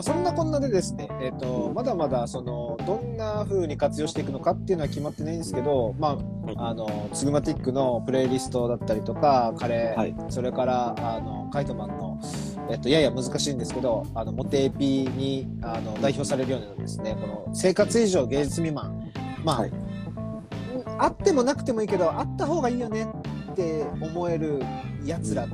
まあ、そんなこんなでですね、えっ、と、まだまだ、その、どんな風に活用していくのかっていうのは決まってないんですけど、まあ、あの、ツグマティックのプレイリストだったりとか、カレー、はい。それから、あの、カイトマンの、えっと、やや難しいんですけど、あの、モテエピに、あの、代表されるようなですね、この、生活以上芸術未満。まあ、はい。あってもなくてもいいけど、あった方がいいよねって思える奴ら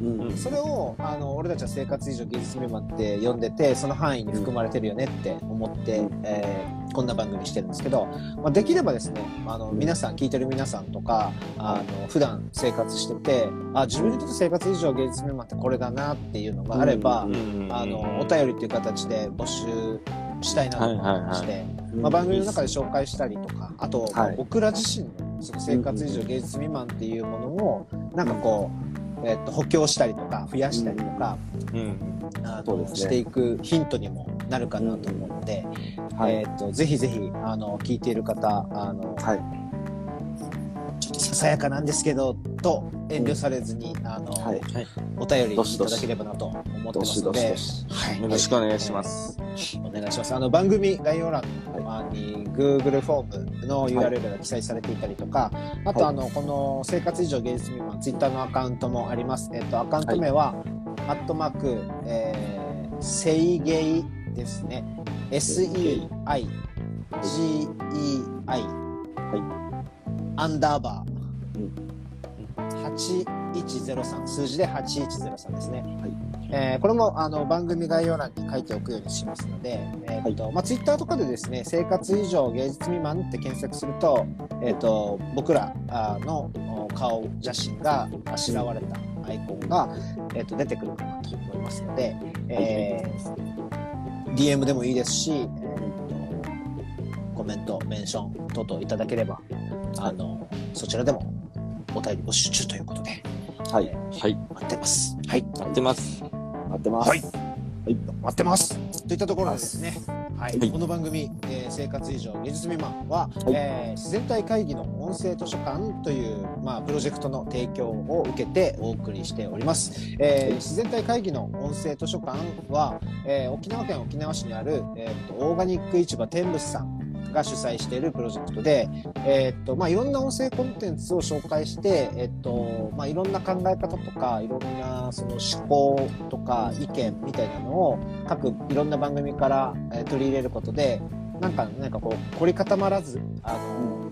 うん。それをあの俺たちは生活以上芸術未満って呼んでてその範囲に含まれてるよねって思って、うん。えーこんな番組してるんですけど、まあ、できればですねあの皆さん聞いてる皆さんとかあの普段生活しててあ自分にとって生活以上芸術未満ってこれだなっていうのがあれば、うんあのお便りっていう形で募集したいなと思いまして、うん。まあ、番組の中で紹介したりとかあと、はい。僕ら自身のその生活以上芸術未満っていうものをなんかこう、えっと補強したりとか増やしたりとか、うん。あしていくヒントにもなるかなと思うので、はい。えっとぜひぜひあの聞いている方あの、はいささやかなんですけどと遠慮されずに、あのはい。お便りいただければなと思ってますのでどしはい。よろしくお願いします。お願いします。あの番組概要欄に Google フォームの URL が記載されていたりとか、あとはい。あのこの生活以上芸術未満 Twitter のアカウントもあります。えっとアカウント名は、アットマーク、えー、セイゲイですね。S E I G E I アンダーバー8103数字で8103ですね。えーこれもあの番組概要欄に書いておくようにしますので、えーっとまあ、ツイッターとかでですね生活以上芸術未満って検索すると,、えーっと僕らあのお顔写真があしらわれたアイコンが、えーっと出てくるかなと思いますので、えー DM でもいいですし、えーっとコメントメンション等々いただければあのそちらでもお便り募集中ということで。はい。はい。待ってます。はい。やってます。待ってます。はい。はい。待ってます。といったところでです。ね、はい。はい。この番組、えー生活以上芸術未満は、い。えー自然体会議の音声図書館という、まあ、プロジェクトの提供を受けてお送りしております、えー自然体会議の音声図書館は、えー沖縄県沖縄市にある、えーとオーガニック市場天仏さんが主催しているプロジェクトで、えーっとまあ、いろんな音声コンテンツを紹介して、えーっとまあ、いろんな考え方とかいろんなその思考とか意見みたいなのを各いろんな番組から、えー取り入れることでなんかなんかこう凝り固まらずあの、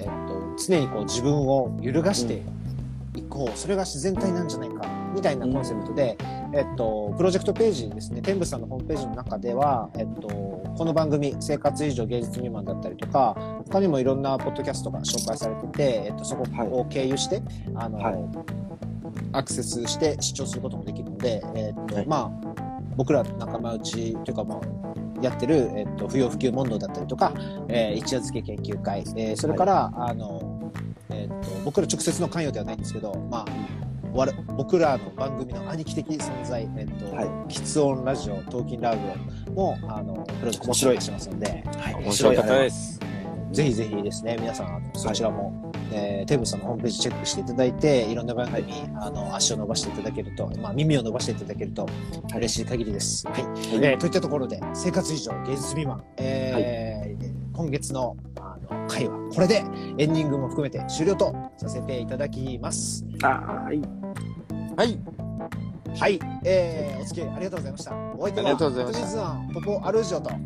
えーっと常にこう自分を揺るがしていこう、それが自然体なんじゃないか。みたいなコンセプトで、えっと、プロジェクトページですね、天部さんのホームページの中では、えっと、この番組、生活以上芸術未満だったりとか、他にもいろんなポッドキャストが紹介されてて、えっと、そこを経由して、あの、はい。アクセスして視聴することもできるので、えっと、はい。まあ、僕ら仲間内というか、まあ、やってる、えっと、不要不急問答だったりとか、えー一夜漬け研究会、えーそれから、あの、えっと、僕ら直接の関与ではないんですけど、まあ、我々僕らの番組の兄貴的存在、えっと、はい。キツ音ラジオ、トーキンラジオも、あの、プロジェクト面白いしますので、はい。面白かったです。ぜひぜひですね、皆さん、あのそちらも、えーテーブさんのホームページチェックしていただいて、いろんな番組に、あの足を伸ばしていただけると、まあ、耳を伸ばしていただけると嬉しい限りです。はい。えーといったところで、生活以上芸術未満、えー今月のあの回はこれでエンディングも含めて終了とさせていただきます。はいはい。はい、えーお付き合いありがとうございました。お相手は、ありがとうございましたトニズアンポポアルージョと、は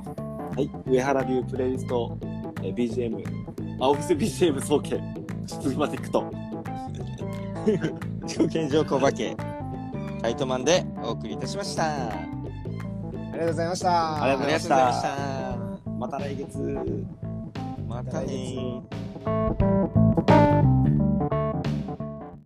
い上原流プレイリストえー BGM あオフィス BGM 総計スグマティックと 条件上小化け。カイトマンでお送りいたしました。あありがとうございました。ありがとうございましたました。また来月またねー。